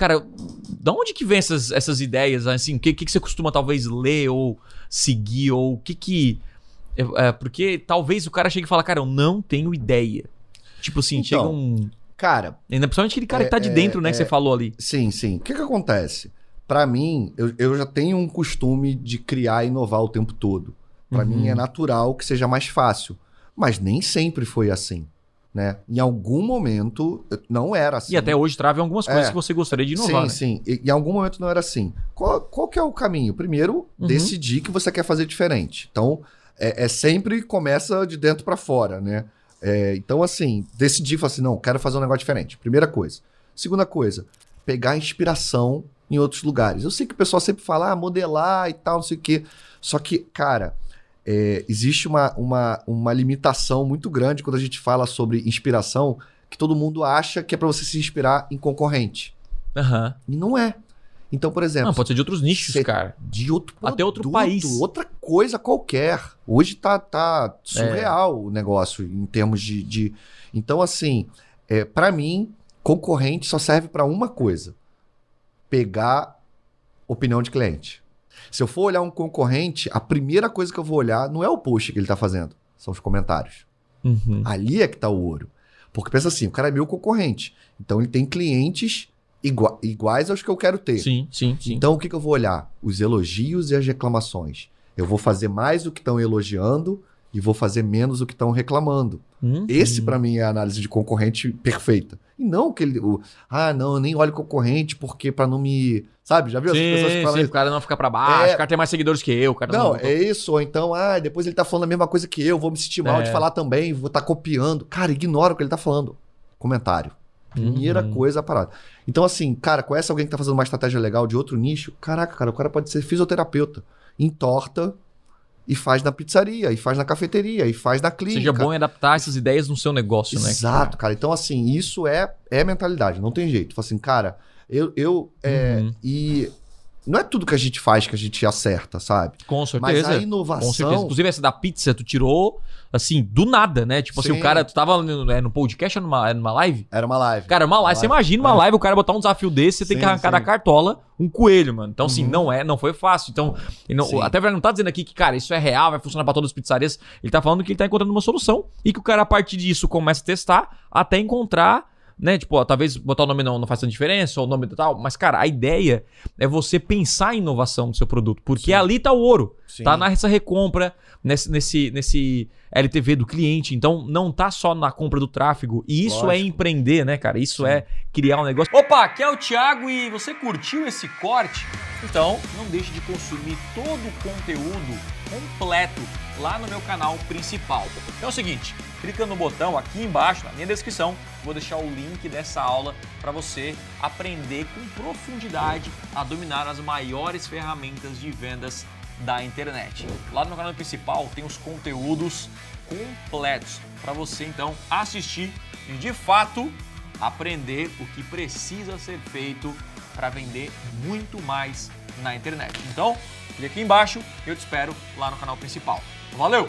Cara, da onde que vem essas, essas ideias? Assim, o que, que, que você costuma talvez ler ou seguir? Ou o que que. É, é, porque talvez o cara chegue e fala, cara, eu não tenho ideia. Tipo assim, Então, chega um. Cara, Ainda principalmente aquele cara é- que tá de é- dentro, né, que é- você falou ali. sim, sim. O que que acontece? Pra mim, eu, eu já tenho um costume de criar e inovar o tempo todo. Pra Uhum. mim é natural que seja mais fácil. Mas nem sempre foi assim, né? Em algum momento não era assim. E até hoje trava em algumas coisas É. que você gostaria de inovar. sim, né? sim. E, em algum momento não era assim. Qual, qual que é o caminho? Primeiro, Uhum. decidir que você quer fazer diferente. Então, é, é sempre começa de dentro pra fora, né? É, então, assim, decidir, falar assim, não, quero fazer um negócio diferente. Primeira coisa. Segunda coisa, pegar inspiração em outros lugares. Eu sei que o pessoal sempre fala, ah, modelar e tal, não sei o quê. Só que, cara, é, existe uma, uma, uma limitação muito grande quando a gente fala sobre inspiração, que todo mundo acha que é pra você se inspirar em concorrente. Aham. E não é. Então, por exemplo, Não, pode ser de outros nichos, cara. de outro Até outro país. outra coisa qualquer. Hoje tá, tá surreal o negócio em termos de. de... Então, assim, é, para mim, concorrente só serve para uma coisa: pegar opinião de cliente. Se eu for olhar um concorrente, a primeira coisa que eu vou olhar não é o post que ele tá fazendo, são os comentários. Uhum. Ali é que tá o ouro. Porque pensa assim, o cara é meu concorrente. Então ele tem clientes igua- iguais aos que eu quero ter. Sim, sim, sim. Então o que, que eu vou olhar? Os elogios e as reclamações. Eu vou fazer mais o que estão elogiando e vou fazer menos o que estão reclamando. Uhum. Esse, pra mim, é a análise de concorrente perfeita. E não que ele. O, ah, não, eu nem olho concorrente porque pra não me. Sabe? Já viu as pessoas que Sim, falam sim, isso? o cara não ficar pra baixo, É. o cara tem mais seguidores que eu, o cara Não, é isso. Ou então, ah, depois ele tá falando a mesma coisa que eu, vou me sentir mal É. de falar também, vou estar copiando. Cara, ignora o que ele tá falando. Comentário. Primeira Uhum. coisa a parada. Então, assim, cara, conhece alguém que tá fazendo uma estratégia legal de outro nicho? Caraca, cara, o cara pode ser fisioterapeuta. Entorta e faz na pizzaria, e faz na cafeteria, e faz na clínica. Seja bom em adaptar essas ideias no seu negócio, né? Exato, cara. Então, assim, isso é, é mentalidade, não tem jeito. Fala assim, cara, eu. eu é, Uhum. E não é tudo que a gente faz que a gente acerta, sabe? Com Mas certeza. a inovação. Com certeza. Inclusive, essa da pizza, tu tirou, assim, do nada, né? Tipo assim, Sim. o cara, tu tava no, é, no podcast ou numa, numa live? Era uma live. Cara, uma live. Você imagina uma É. live, o cara botar um desafio desse, você tem que Sim, arrancar sim. da cartola um coelho, mano. Então, assim, Uhum. não é, não foi fácil. Então, não- Sim. até não tá dizendo aqui que, cara, isso é real, vai funcionar pra todas as pizzarias. Ele tá falando que ele tá encontrando uma solução e que o cara, a partir disso, começa a testar até encontrar. Né, tipo, ó, talvez botar o nome não, não tanta diferença, ou o nome tal, mas, cara, a ideia é você pensar em inovação do seu produto, porque Sim. ali tá o ouro. Sim. Tá nessa recompra, nesse, nesse, nesse LTV do cliente. Então, não tá só na compra do tráfego. E isso é Lógico. empreender, né, cara? Isso Sim. é criar um negócio. Opa, aqui é o Thiago e você curtiu esse corte? Então, não deixe de consumir todo o conteúdo completo lá no meu canal principal. Então é o seguinte, clica no botão aqui embaixo, na minha descrição, vou deixar o link dessa aula para você aprender com profundidade a dominar as maiores ferramentas de vendas da internet. Lá no canal principal tem os conteúdos completos para você então assistir e de fato aprender o que precisa ser feito para vender muito mais na internet. Então, clique aqui embaixo e eu te espero lá no canal principal. Valeu!